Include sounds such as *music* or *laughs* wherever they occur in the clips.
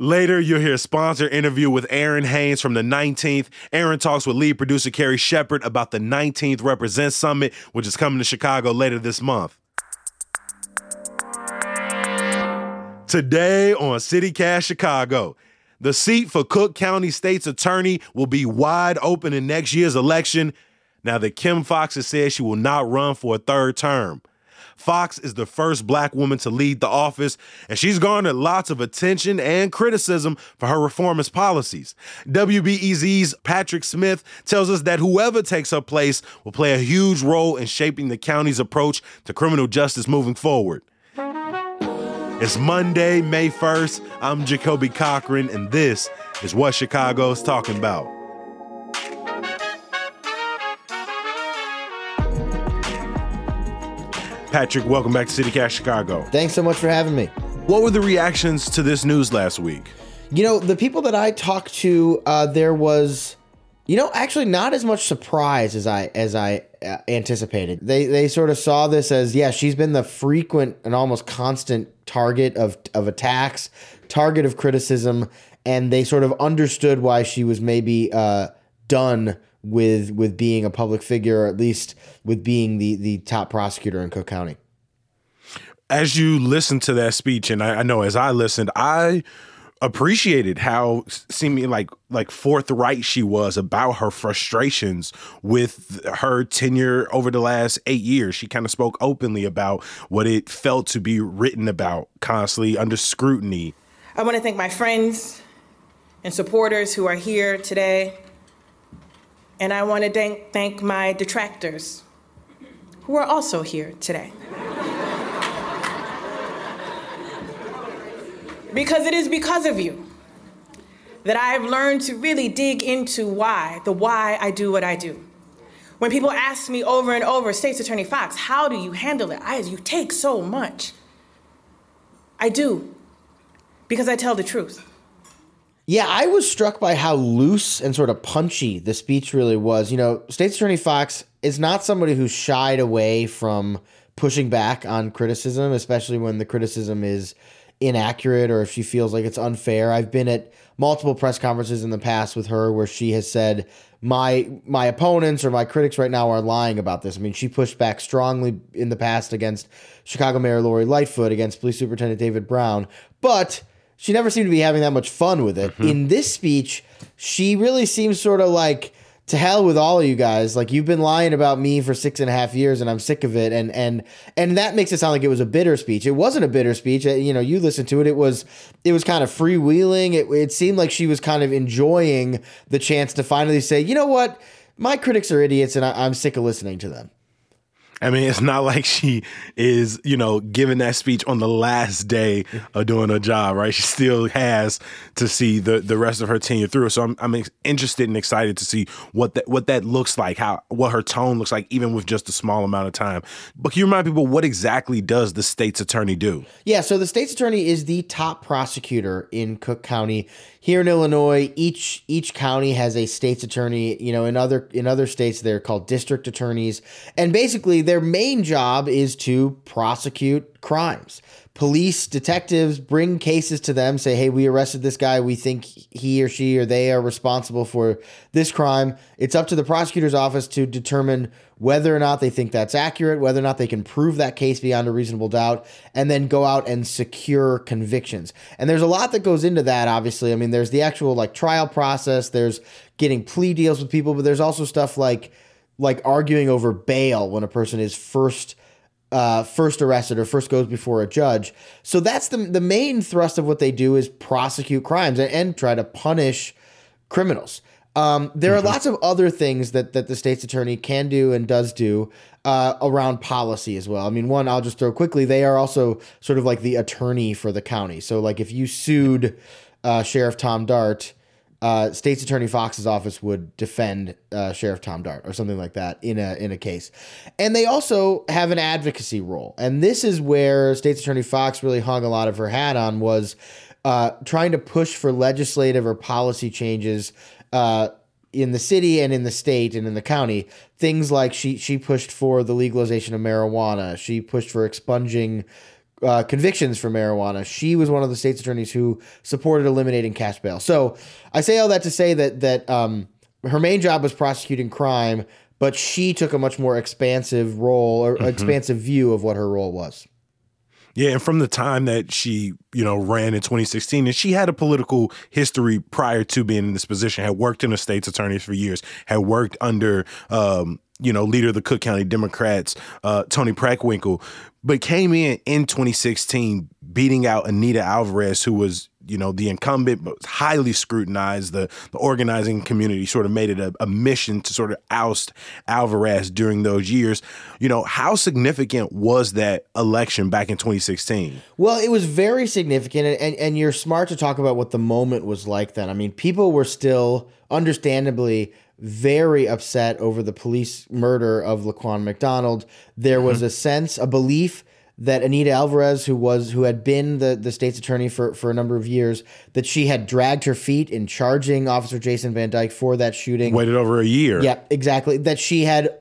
Later, you'll hear a sponsor interview with Errin Haynes from the 19th. Aaron talks with lead producer Carrie Shepard about the 19th Represent Summit, which is coming to Chicago later this month. Today on CityCast Chicago, the seat for Cook County State's attorney will be wide open in next year's election now that Kim Foxx has said she will not run for a third term. Foxx is the first black woman to lead the office, and she's garnered lots of attention and criticism for her reformist policies. WBEZ's Patrick Smith tells us that whoever takes her place will play a huge role in shaping the county's approach to criminal justice moving forward. It's Monday, May 1st. I'm Jacoby Cochran, and this is what Chicago's talking about. Patrick, welcome back to CityCast Chicago. Thanks so much for having me. What were the reactions to this news last week? You know, the people that I talked to, uh, there was, you know, actually not as much surprise as I as I uh, anticipated. They they sort of saw this as yeah, she's been the frequent and almost constant target of of attacks, target of criticism, and they sort of understood why she was maybe uh, done with with being a public figure, or at least with being the the top prosecutor in Cook County. As you listened to that speech, and I, I know as I listened, I appreciated how seeming like like forthright she was about her frustrations with her tenure over the last eight years. She kind of spoke openly about what it felt to be written about constantly under scrutiny. I want to thank my friends and supporters who are here today. And I want to thank, thank my detractors who are also here today. because it is because of you that I have learned to really dig into why, the why I do what I do. When people ask me over and over, State's Attorney Foxx, how do you handle it? I, you take so much. I do, because I tell the truth. Yeah, I was struck by how loose and sort of punchy the speech really was. You know, State's Attorney Foxx is not somebody who shied away from pushing back on criticism, especially when the criticism is inaccurate or if she feels like it's unfair. I've been at multiple press conferences in the past with her where she has said my my opponents or my critics right now are lying about this. I mean, she pushed back strongly in the past against Chicago Mayor Lori Lightfoot, against Police Superintendent David Brown, but she never seemed to be having that much fun with it. Mm-hmm. In this speech, she really seems sort of like to hell with all of you guys. Like you've been lying about me for six and a half years, and I'm sick of it. And and and that makes it sound like it was a bitter speech. It wasn't a bitter speech. You know, you listened to it. It was it was kind of freewheeling. It it seemed like she was kind of enjoying the chance to finally say, you know what, my critics are idiots, and I, I'm sick of listening to them. I mean, it's not *laughs* like she is, you know, giving that speech on the last day of doing her job, right? She still has to see the the rest of her tenure through. So I'm I'm interested and excited to see what that what that looks like, how what her tone looks like, even with just a small amount of time. But can you remind people what exactly does the state's attorney do? Yeah, so the state's attorney is the top prosecutor in Cook County here in Illinois, each each county has a state's attorney. You know, in other in other states, they're called district attorneys, and basically their main job is to prosecute crimes. Police detectives bring cases to them, say, "Hey, we arrested this guy. We think he or she or they are responsible for this crime." It's up to the prosecutor's office to determine whether or not they think that's accurate, whether or not they can prove that case beyond a reasonable doubt, and then go out and secure convictions. And there's a lot that goes into that, obviously. I mean, there's the actual like trial process, there's getting plea deals with people, but there's also stuff like like arguing over bail when a person is first uh, first arrested or first goes before a judge. So that's the the main thrust of what they do is prosecute crimes and, and try to punish criminals. Um, there mm-hmm. are lots of other things that that the state's attorney can do and does do uh, around policy as well. I mean, one I'll just throw quickly. They are also sort of like the attorney for the county. So like if you sued uh, Sheriff Tom Dart uh, State's Attorney Foxx's office would defend uh, Sheriff Tom Dart or something like that in a in a case, and they also have an advocacy role, and this is where State's Attorney Foxx really hung a lot of her hat on was uh, trying to push for legislative or policy changes uh, in the city and in the state and in the county. Things like she she pushed for the legalization of marijuana. She pushed for expunging uh, convictions for marijuana. She was one of the state's attorneys who supported eliminating cash bail. So I say all that to say that that um, her main job was prosecuting crime, but she took a much more expansive role or mm-hmm. expansive view of what her role was. Yeah, and from the time that she, you know, ran in 2016, and she had a political history prior to being in this position, had worked in the state's attorneys for years, had worked under, um, you know, leader of the Cook County Democrats, uh, Toni Preckwinkle, but came in in 2016 beating out Anita Alvarez, who was you know the incumbent, but highly scrutinized. The the organizing community sort of made it a, a, mission to sort of oust Alvarez during those years. You know how significant was that election back in 2016? Well, it was very significant, and and you're smart to talk about what the moment was like then. I mean, people were still understandably very upset over the police murder of Laquan McDonald. There was mm-hmm. a sense, a belief that Anita Alvarez, who was who had been the, the state's attorney for, for a number of years, that she had dragged her feet in charging Officer Jason Van Dyke for that shooting. Waited over a year. Yeah, exactly. That she had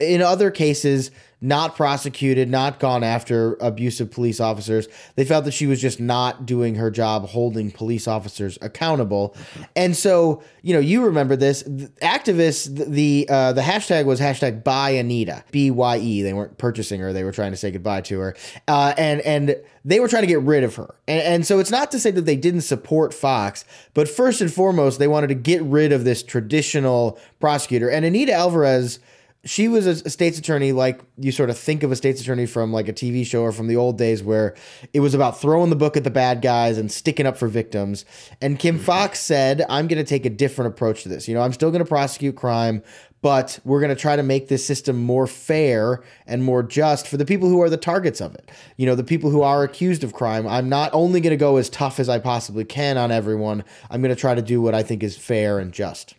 in other cases not prosecuted, not gone after abusive police officers. They felt that she was just not doing her job holding police officers accountable. And so, you know, you remember this. The activists, the uh, the hashtag was hashtag bye Anita, B Y E. They weren't purchasing her; they were trying to say goodbye to her, uh, and and they were trying to get rid of her. And, and so it's not to say that they didn't support Foxx, but first and foremost, they wanted to get rid of this traditional prosecutor. And Anita Alvarez she was a state's attorney like you sort of think of a state's attorney from like a TV show or from the old days where it was about throwing the book at the bad guys and sticking up for victims. And Kim mm-hmm. Foxx said, I'm going to take a different approach to this. You know, I'm still going to prosecute crime, but we're going to try to make this system more fair and more just for the people who are the targets of it. You know, the people who are accused of crime. I'm not only going to go as tough as I possibly can on everyone, I'm going to try to do what I think is fair and just.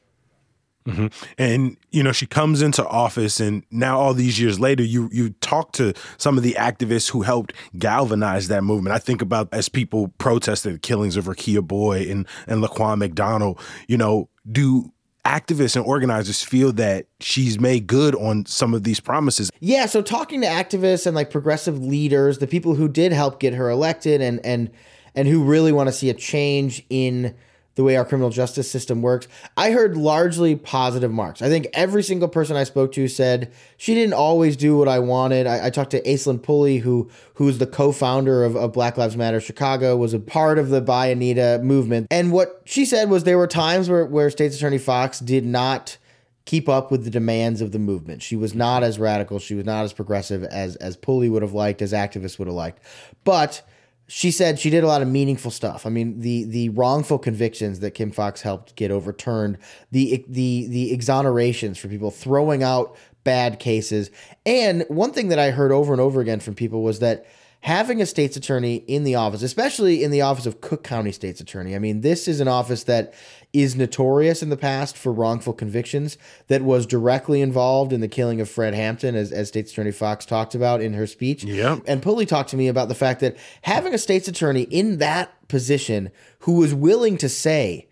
Mm-hmm. And you know, she comes into office, and now all these years later, you you talk to some of the activists who helped galvanize that movement. I think about as people protested the killings of Rekia Boyd and and Laquan McDonald. You know, do activists and organizers feel that she's made good on some of these promises. Yeah, so talking to activists and like progressive leaders, the people who did help get her elected and and and who really want to see a change in the way our criminal justice system works. I heard largely positive marks. I think every single person I spoke to said she didn't always do what I wanted. I, I talked to Aislinn Pulley, who who's the co-founder of, of Black Lives Matter Chicago, was a part of the Bye Anita movement. And what she said was there were times where, where State's Attorney Foxx did not keep up with the demands of the movement. She was not as radical, she was not as progressive as as Pulley would have liked, as activists would have liked. But she said she did a lot of meaningful stuff. I mean, the the wrongful convictions that Kim Foxx helped get overturned, the the the exonerations for people throwing out bad cases, and one thing that I heard over and over again from people was that having a state's attorney in the office, especially in the office of Cook County State's Attorney. I mean, this is an office that is notorious in the past for wrongful convictions that was directly involved in the killing of Fred Hampton, as, as State's Attorney Foxx talked about in her speech. Yeah. And Pulley talked to me about the fact that having a state's attorney in that position who was willing to say,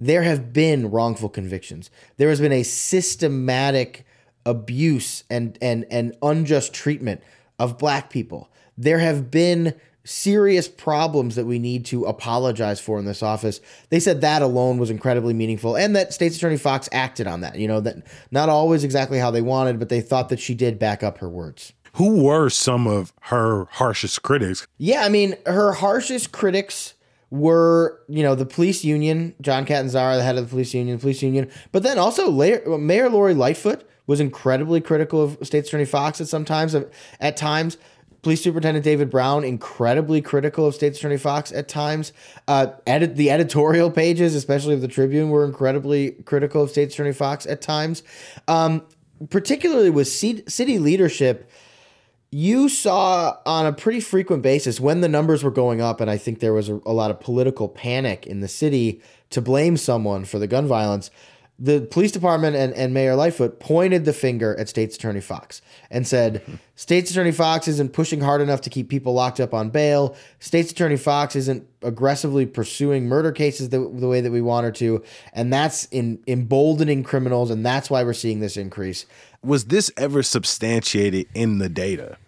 there have been wrongful convictions. There has been a systematic abuse and and and unjust treatment of black people there have been serious problems that we need to apologize for in this office. They said that alone was incredibly meaningful and that State's Attorney Foxx acted on that. You know, that not always exactly how they wanted, but they thought that she did back up her words. Who were some of her harshest critics? Yeah, I mean, her harshest critics were, you know, the police union, John Catanzara, the head of the police union, police union, but then also Mayor Lori Lightfoot was incredibly critical of State's Attorney Foxx at sometimes. At times, Police Superintendent David Brown incredibly critical of State's Attorney Foxx at times. Uh, edit the editorial pages, especially of the Tribune, were incredibly critical of State's Attorney Foxx at times. Um, particularly with city leadership, you saw on a pretty frequent basis when the numbers were going up, and I think there was a, a lot of political panic in the city to blame someone for the gun violence the police department and, and Mayor Lightfoot pointed the finger at State's Attorney Foxx and said, *laughs* State's Attorney Foxx isn't pushing hard enough to keep people locked up on bail. State's Attorney Foxx isn't aggressively pursuing murder cases the, the way that we want her to. And that's in, emboldening criminals. And that's why we're seeing this increase. Was this ever substantiated in the data?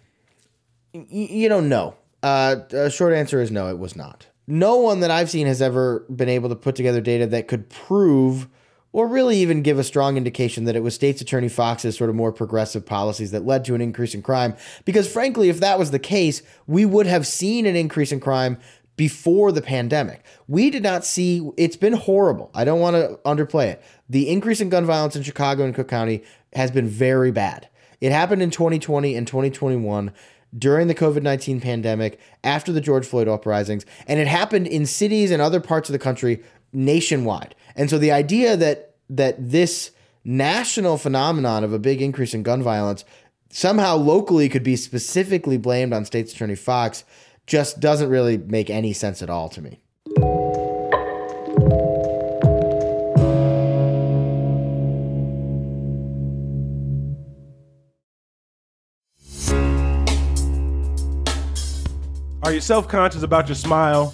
Y- you don't know. Uh, short answer is no, it was not. No one that I've seen has ever been able to put together data that could prove – or really even give a strong indication that it was State's Attorney Foxx's sort of more progressive policies that led to an increase in crime. Because frankly, if that was the case, we would have seen an increase in crime before the pandemic. We did not see, it's been horrible. I don't want to underplay it. The increase in gun violence in Chicago and Cook County has been very bad. It happened in 2020 and 2021 during the COVID 19 pandemic, after the George Floyd uprisings, and it happened in cities and other parts of the country nationwide. And so the idea that that this national phenomenon of a big increase in gun violence somehow locally could be specifically blamed on State's Attorney Foxx just doesn't really make any sense at all to me. Are you self conscious about your smile?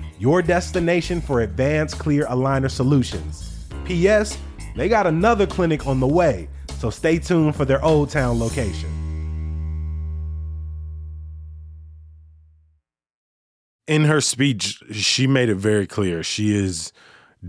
your destination for advanced clear aligner solutions. P.S. They got another clinic on the way, so stay tuned for their Old Town location. In her speech, she made it very clear she is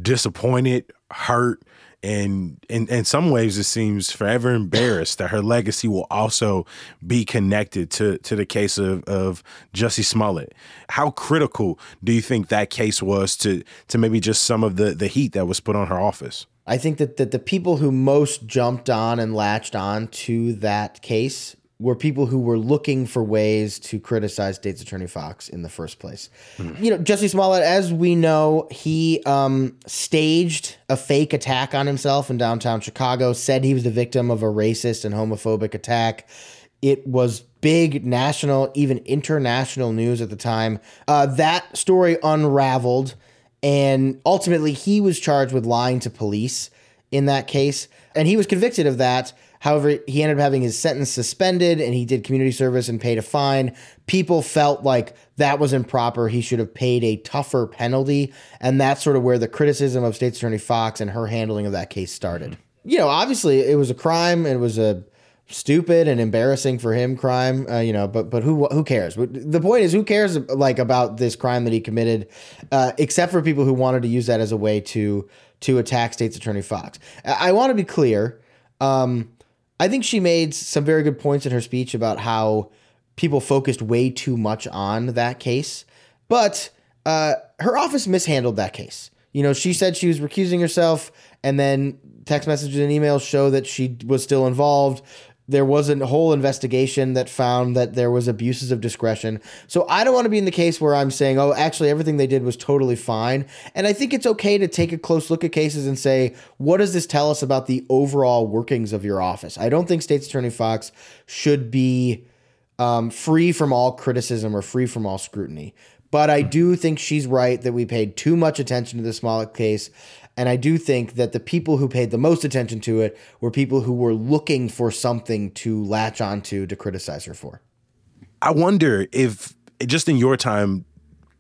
disappointed, hurt, and in, in some ways it seems forever embarrassed that her legacy will also be connected to to the case of, of Jussie Smollett. How critical do you think that case was to to maybe just some of the the heat that was put on her office? I think that, that the people who most jumped on and latched on to that case were people who were looking for ways to criticize State's Attorney Foxx in the first place. Mm-hmm. You know, Jussie Smollett, as we know, he um, staged a fake attack on himself in downtown Chicago, said he was the victim of a racist and homophobic attack. It was big national, even international news at the time. Uh, that story unraveled, and ultimately, he was charged with lying to police in that case, and he was convicted of that However, he ended up having his sentence suspended and he did community service and paid a fine. People felt like that was improper. He should have paid a tougher penalty. And that's sort of where the criticism of State's Attorney Foxx and her handling of that case started. You know, obviously it was a crime. It was a stupid and embarrassing for him crime uh, you know but but who who cares the point is who cares like about this crime that he committed uh, except for people who wanted to use that as a way to to attack state's attorney foxx i, I want to be clear um, I think she made some very good points in her speech about how people focused way too much on that case. But uh, her office mishandled that case. You know, she said she was recusing herself, and then text messages and emails show that she was still involved there was a whole investigation that found that there was abuses of discretion. So I don't want to be in the case where I'm saying, "Oh, actually everything they did was totally fine." And I think it's okay to take a close look at cases and say, "What does this tell us about the overall workings of your office?" I don't think State's Attorney Foxx should be um, free from all criticism or free from all scrutiny. But I do think she's right that we paid too much attention to the Smollett case. And I do think that the people who paid the most attention to it were people who were looking for something to latch onto to criticize her for. I wonder if just in your time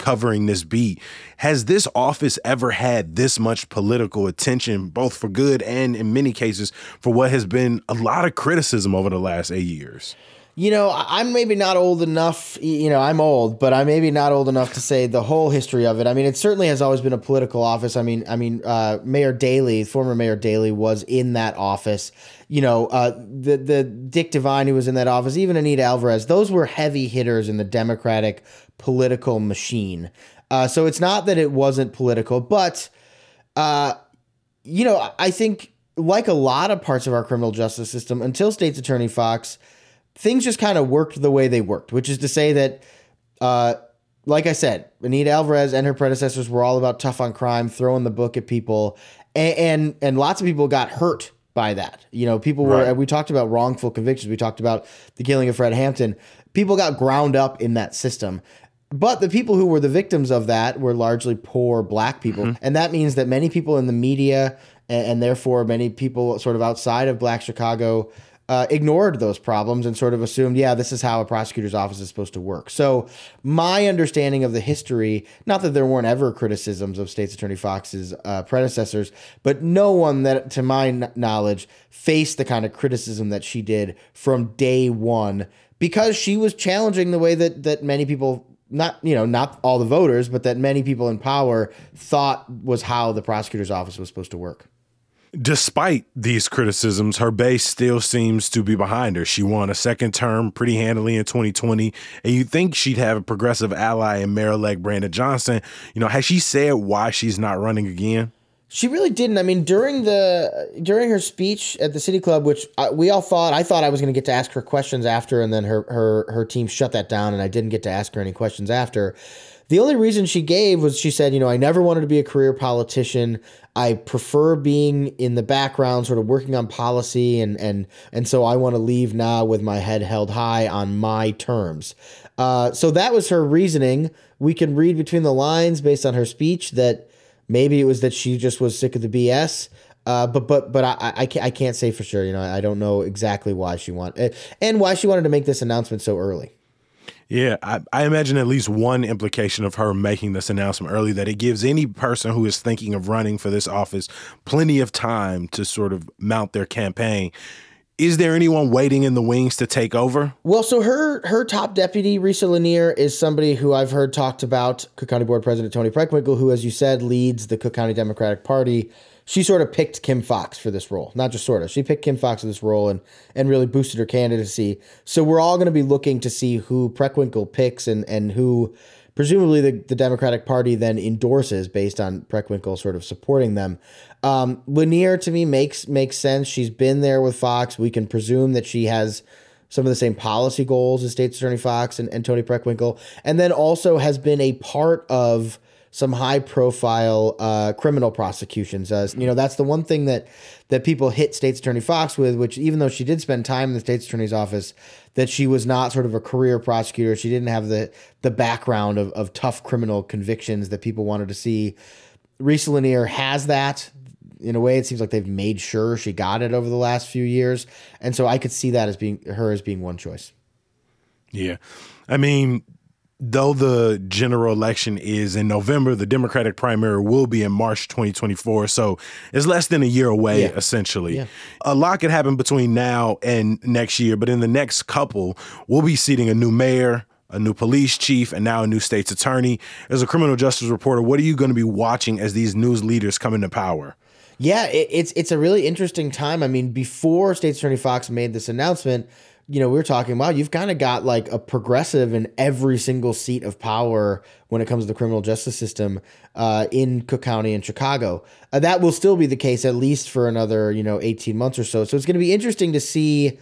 covering this beat, has this office ever had this much political attention, both for good and in many cases for what has been a lot of criticism over the last eight years? You know, I'm maybe not old enough. You know, I'm old, but I'm maybe not old enough to say the whole history of it. I mean, it certainly has always been a political office. I mean, I mean, uh, Mayor Daley, former Mayor Daley, was in that office. You know, uh, the the Dick Devine who was in that office, even Anita Alvarez, those were heavy hitters in the Democratic political machine. Uh, so it's not that it wasn't political, but uh, you know, I think like a lot of parts of our criminal justice system, until State's Attorney Foxx things just kind of worked the way they worked, which is to say that, uh, like I said, Anita Alvarez and her predecessors were all about tough on crime, throwing the book at people, and and, and lots of people got hurt by that. You know, people were. Right. We talked about wrongful convictions. We talked about the killing of Fred Hampton. People got ground up in that system. But the people who were the victims of that were largely poor black people. Mm-hmm. And that means that many people in the media and, and, therefore many people sort of outside of black Chicago uh, ignored those problems and sort of assumed, yeah, this is how a prosecutor's office is supposed to work. So, my understanding of the history, not that there weren't ever criticisms of State's Attorney Foxx's uh, predecessors, but no one that, to my knowledge, faced the kind of criticism that she did from day one because she was challenging the way that that many people not you know not all the voters but that many people in power thought was how the prosecutor's office was supposed to work Despite these criticisms, her base still seems to be behind her. She won a second term pretty handily in 2020, and you think she'd have a progressive ally in Mayor-elect Brandon Johnson. You know, has she said why she's not running again? She really didn't. I mean, during the during her speech at the City Club, which I, we all thought, I thought I was going to get to ask her questions after, and then her her her team shut that down, and I didn't get to ask her any questions after. The only reason she gave was she said, you know, I never wanted to be a career politician. I prefer being in the background, sort of working on policy, and and and so I want to leave now with my head held high on my terms. Uh, so that was her reasoning. We can read between the lines based on her speech that maybe it was that she just was sick of the BS. Uh, but but but I, I can't I can't say for sure. You know, I don't know exactly why she wanted and why she wanted to make this announcement so early. Yeah, I, I, imagine at least one implication of her making this announcement early that it gives any person who is thinking of running for this office plenty of time to sort of mount their campaign. Is there anyone waiting in the wings to take over? Well, so her her top deputy, Risa Lanier, is somebody who I've heard talked about, Cook County Board President Toni Preckwinkle, who, as you said, leads the Cook County Democratic Party she sort of picked Kim Foxx for this role. Not just sort of. She picked Kim Foxx for this role and and really boosted her candidacy. So we're all going to be looking to see who Preckwinkle picks and and who presumably the, the Democratic Party then endorses based on Preckwinkle sort of supporting them. Um, Lanier to me makes makes sense. She's been there with Foxx. We can presume that she has some of the same policy goals as State Attorney Foxx and, and Toni Preckwinkle, and then also has been a part of some high profile uh, criminal prosecutions. Uh, you know, that's the one thing that that people hit State's Attorney Foxx with, which even though she did spend time in the State's Attorney's office, that she was not sort of a career prosecutor. She didn't have the the background of, of tough criminal convictions that people wanted to see. Risa Lanier has that. In a way, it seems like they've made sure she got it over the last few years, and so I could see that as being her as being one choice. Yeah, I mean, though the general election is in November, the Democratic primary will be in March 2024. So it's less than a year away, yeah. essentially. Yeah. A lot could happen between now and next year, but in the next couple, we'll be seating a new mayor, a new police chief, and now a new state's attorney. As a criminal justice reporter, what are you going to be watching as these news leaders come into power? Yeah, it's it's a really interesting time. I mean, before State Attorney Foxx made this announcement, you know, we were talking about you've kind of got like a progressive in every single seat of power when it comes to the criminal justice system uh, in Cook County and Chicago. Uh, that will still be the case at least for another, you know, 18 months or so. So it's going to be interesting to see.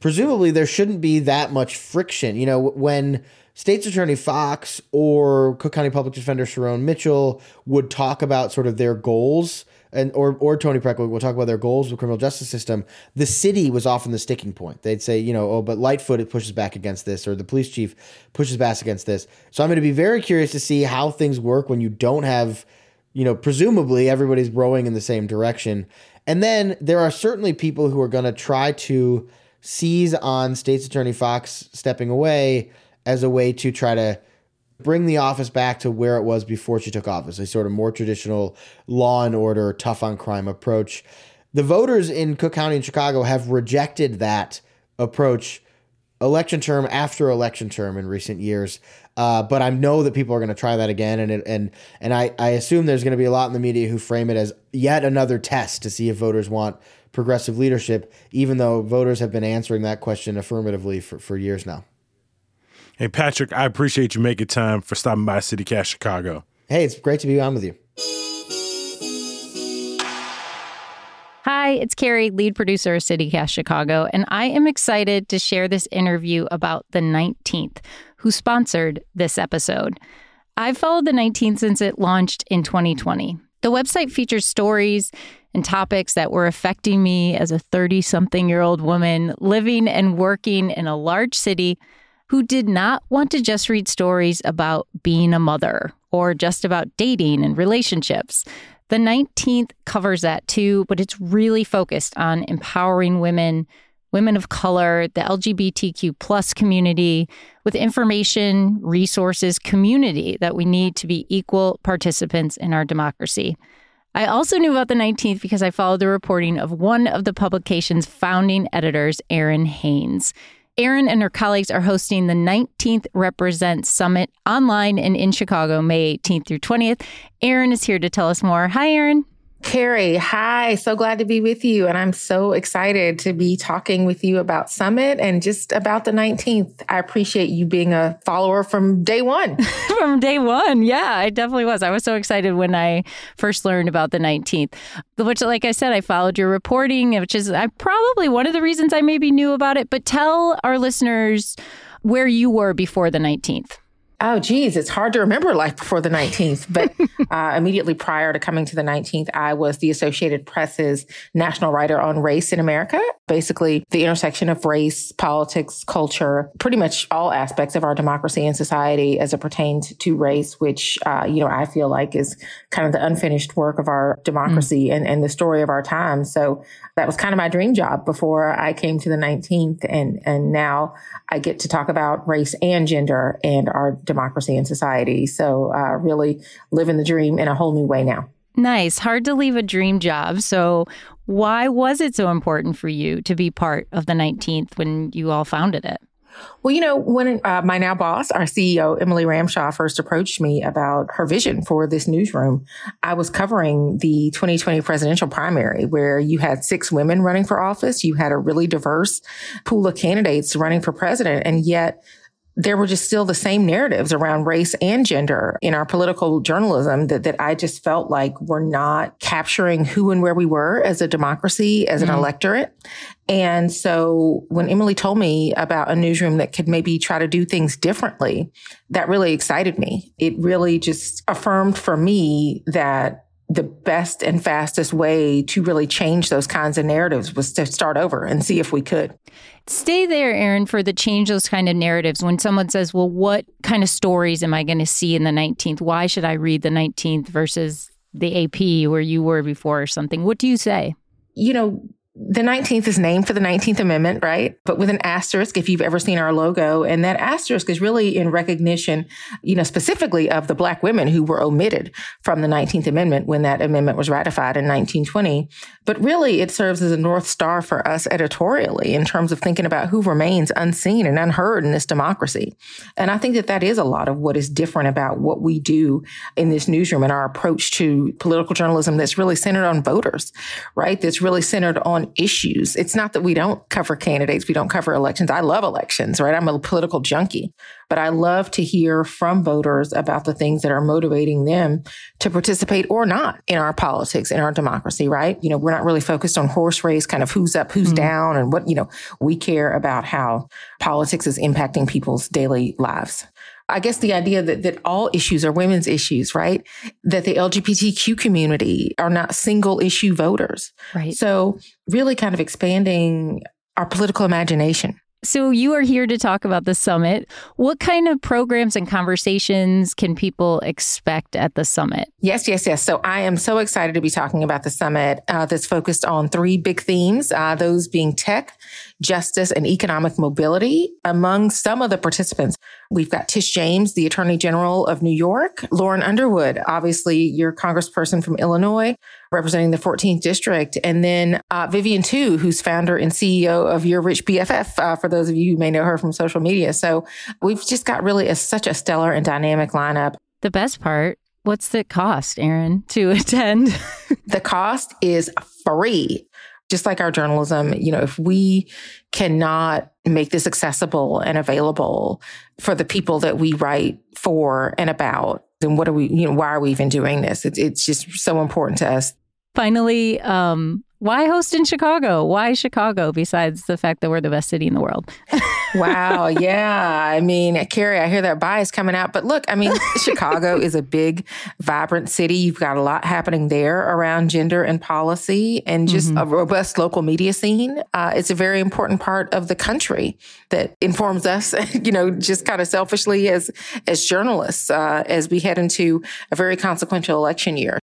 Presumably, there shouldn't be that much friction. You know, when State's Attorney Foxx or Cook County Public Defender Sharon Mitchell would talk about sort of their goals and or or Toni Preckwinkle will talk about their goals with criminal justice system. The city was often the sticking point. They'd say, you know, oh, but Lightfoot it pushes back against this, or the police chief pushes back against this. So I'm going to be very curious to see how things work when you don't have you know, presumably everybody's rowing in the same direction. And then there are certainly people who are going to try to seize on State's Attorney Foxx stepping away as a way to try to bring the office back to where it was before she took office, a sort of more traditional law and order, tough on crime approach. The voters in Cook County and Chicago have rejected that approach election term after election term in recent years. Uh, but I know that people are going to try that again, and it, and and I, I assume there's going to be a lot in the media who frame it as yet another test to see if voters want progressive leadership, even though voters have been answering that question affirmatively for, for years now. Hey Patrick, I appreciate you making time for stopping by CityCast Chicago. Hey, it's great to be on with you. Hi, it's Carrie, lead producer of CityCast Chicago, and I am excited to share this interview about the 19th, who sponsored this episode. I've followed the 19th since it launched in 2020. The website features stories and topics that were affecting me as a 30 something year old woman living and working in a large city who did not want to just read stories about being a mother or just about dating and relationships. The 19th covers that too, but it's really focused on empowering women, women of color, the LGBTQ plus community with information, resources, community that we need to be equal participants in our democracy. I also knew about the 19th because I followed the reporting of one of the publication's founding editors, Errin Haynes. Errin and her colleagues are hosting the 19th Represent Summit online and in Chicago, May 18th through 20th. Errin is here to tell us more. Hi, Errin. Carrie, hi. So glad to be with you. And I'm so excited to be talking with you about Summit and just about the 19th. I appreciate you being a follower from day one. *laughs* from day one. Yeah, I definitely was. I was so excited when I first learned about the 19th, which, like I said, I followed your reporting, which is I probably one of the reasons I maybe knew about it. But tell our listeners where you were before the 19th. Oh, geez, it's hard to remember life before the 19th. But *laughs* uh, immediately prior to coming to the 19th, I was the Associated Press's national writer on race in America, basically the intersection of race, politics, culture, pretty much all aspects of our democracy and society as it pertains to race, which, uh, you know, I feel like is kind of the unfinished work of our democracy mm. and, and the story of our time. So that was kind of my dream job before I came to the 19th. And, and now I get to talk about race and gender and our democracy and society. So, uh, really living the dream in a whole new way now. Nice. Hard to leave a dream job. So, why was it so important for you to be part of the 19th when you all founded it? Well, you know, when uh, my now boss, our CEO, Emily Ramshaw, first approached me about her vision for this newsroom, I was covering the 2020 presidential primary where you had six women running for office. You had a really diverse pool of candidates running for president. And yet there were just still the same narratives around race and gender in our political journalism that, that I just felt like were not capturing who and where we were as a democracy, as mm-hmm. an electorate. And so when Emily told me about a newsroom that could maybe try to do things differently, that really excited me. It really just affirmed for me that the best and fastest way to really change those kinds of narratives was to start over and see if we could. Stay there, Errin, for the change those kind of narratives. When someone says, Well, what kind of stories am I going to see in the 19th? Why should I read the 19th versus the AP where you were before or something? What do you say? You know, the 19th is named for the 19th Amendment, right? But with an asterisk, if you've ever seen our logo. And that asterisk is really in recognition, you know, specifically of the Black women who were omitted from the 19th Amendment when that amendment was ratified in 1920. But really, it serves as a North Star for us editorially in terms of thinking about who remains unseen and unheard in this democracy. And I think that that is a lot of what is different about what we do in this newsroom and our approach to political journalism that's really centered on voters, right? That's really centered on on issues. It's not that we don't cover candidates, we don't cover elections. I love elections, right? I'm a political junkie, but I love to hear from voters about the things that are motivating them to participate or not in our politics, in our democracy, right? You know, we're not really focused on horse race, kind of who's up, who's mm-hmm. down, and what, you know, we care about how politics is impacting people's daily lives. I guess the idea that, that all issues are women's issues, right? That the LGBTQ community are not single issue voters. Right. So really kind of expanding our political imagination So, you are here to talk about the summit. What kind of programs and conversations can people expect at the summit? Yes, yes, yes. So, I am so excited to be talking about the summit uh, that's focused on three big themes, uh, those being tech, justice, and economic mobility. Among some of the participants, we've got Tish James, the Attorney General of New York, Lauren Underwood, obviously your congressperson from Illinois, representing the 14th district, and then uh, Vivian Tu, who's founder and CEO of Your Rich BFF, uh, for those of you who may know her from social media. So we've just got really a, such a stellar and dynamic lineup. The best part What's the cost, Errin, to *laughs* attend? the cost is free just like our journalism, you know, if we cannot make this accessible and available for the people that we write for and about, then what are we, you know, why are we even doing this? It's, it's just so important to us. Finally, um, why host in Chicago? Why Chicago besides the fact that we're the best city in the world? *laughs* wow. Yeah. I mean, Carrie, I hear that bias coming out. But look, I mean, *laughs* Chicago is a big, vibrant city. You've got a lot happening there around gender and policy and just mm-hmm. a robust local media scene. Uh, it's a very important part of the country that informs us, *laughs* you know, just kind of selfishly as, as journalists uh, as we head into a very consequential election year.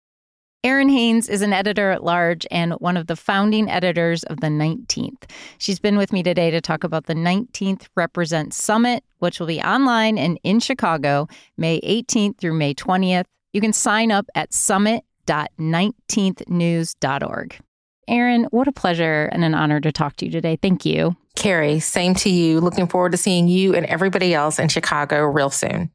Errin Haynes is an editor at large and one of the founding editors of the 19th. She's been with me today to talk about the 19th Represent Summit, which will be online and in Chicago May 18th through May 20th. You can sign up at summit.19thnews.org. Errin, what a pleasure and an honor to talk to you today. Thank you. Carrie, same to you. Looking forward to seeing you and everybody else in Chicago real soon.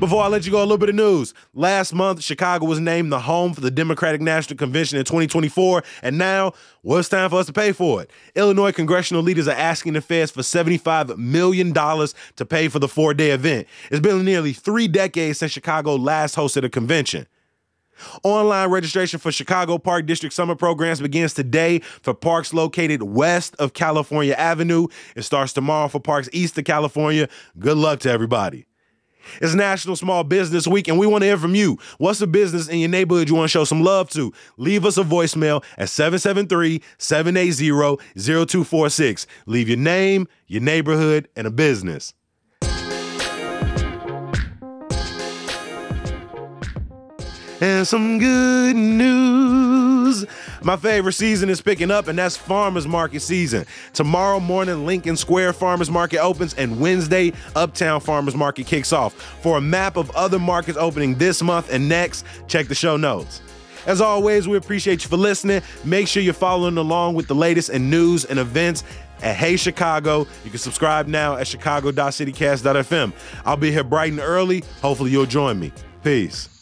Before I let you go, a little bit of news. Last month, Chicago was named the home for the Democratic National Convention in 2024, and now, well, it's time for us to pay for it. Illinois congressional leaders are asking the feds for $75 million to pay for the four day event. It's been nearly three decades since Chicago last hosted a convention. Online registration for Chicago Park District Summer Programs begins today for parks located west of California Avenue. It starts tomorrow for parks east of California. Good luck to everybody. It's National Small Business Week, and we want to hear from you. What's a business in your neighborhood you want to show some love to? Leave us a voicemail at 773 780 0246. Leave your name, your neighborhood, and a business. And some good news. My favorite season is picking up, and that's farmers market season. Tomorrow morning, Lincoln Square Farmers Market opens, and Wednesday, Uptown Farmers Market kicks off. For a map of other markets opening this month and next, check the show notes. As always, we appreciate you for listening. Make sure you're following along with the latest in news and events at Hey Chicago. You can subscribe now at chicago.citycast.fm. I'll be here bright and early. Hopefully, you'll join me. Peace.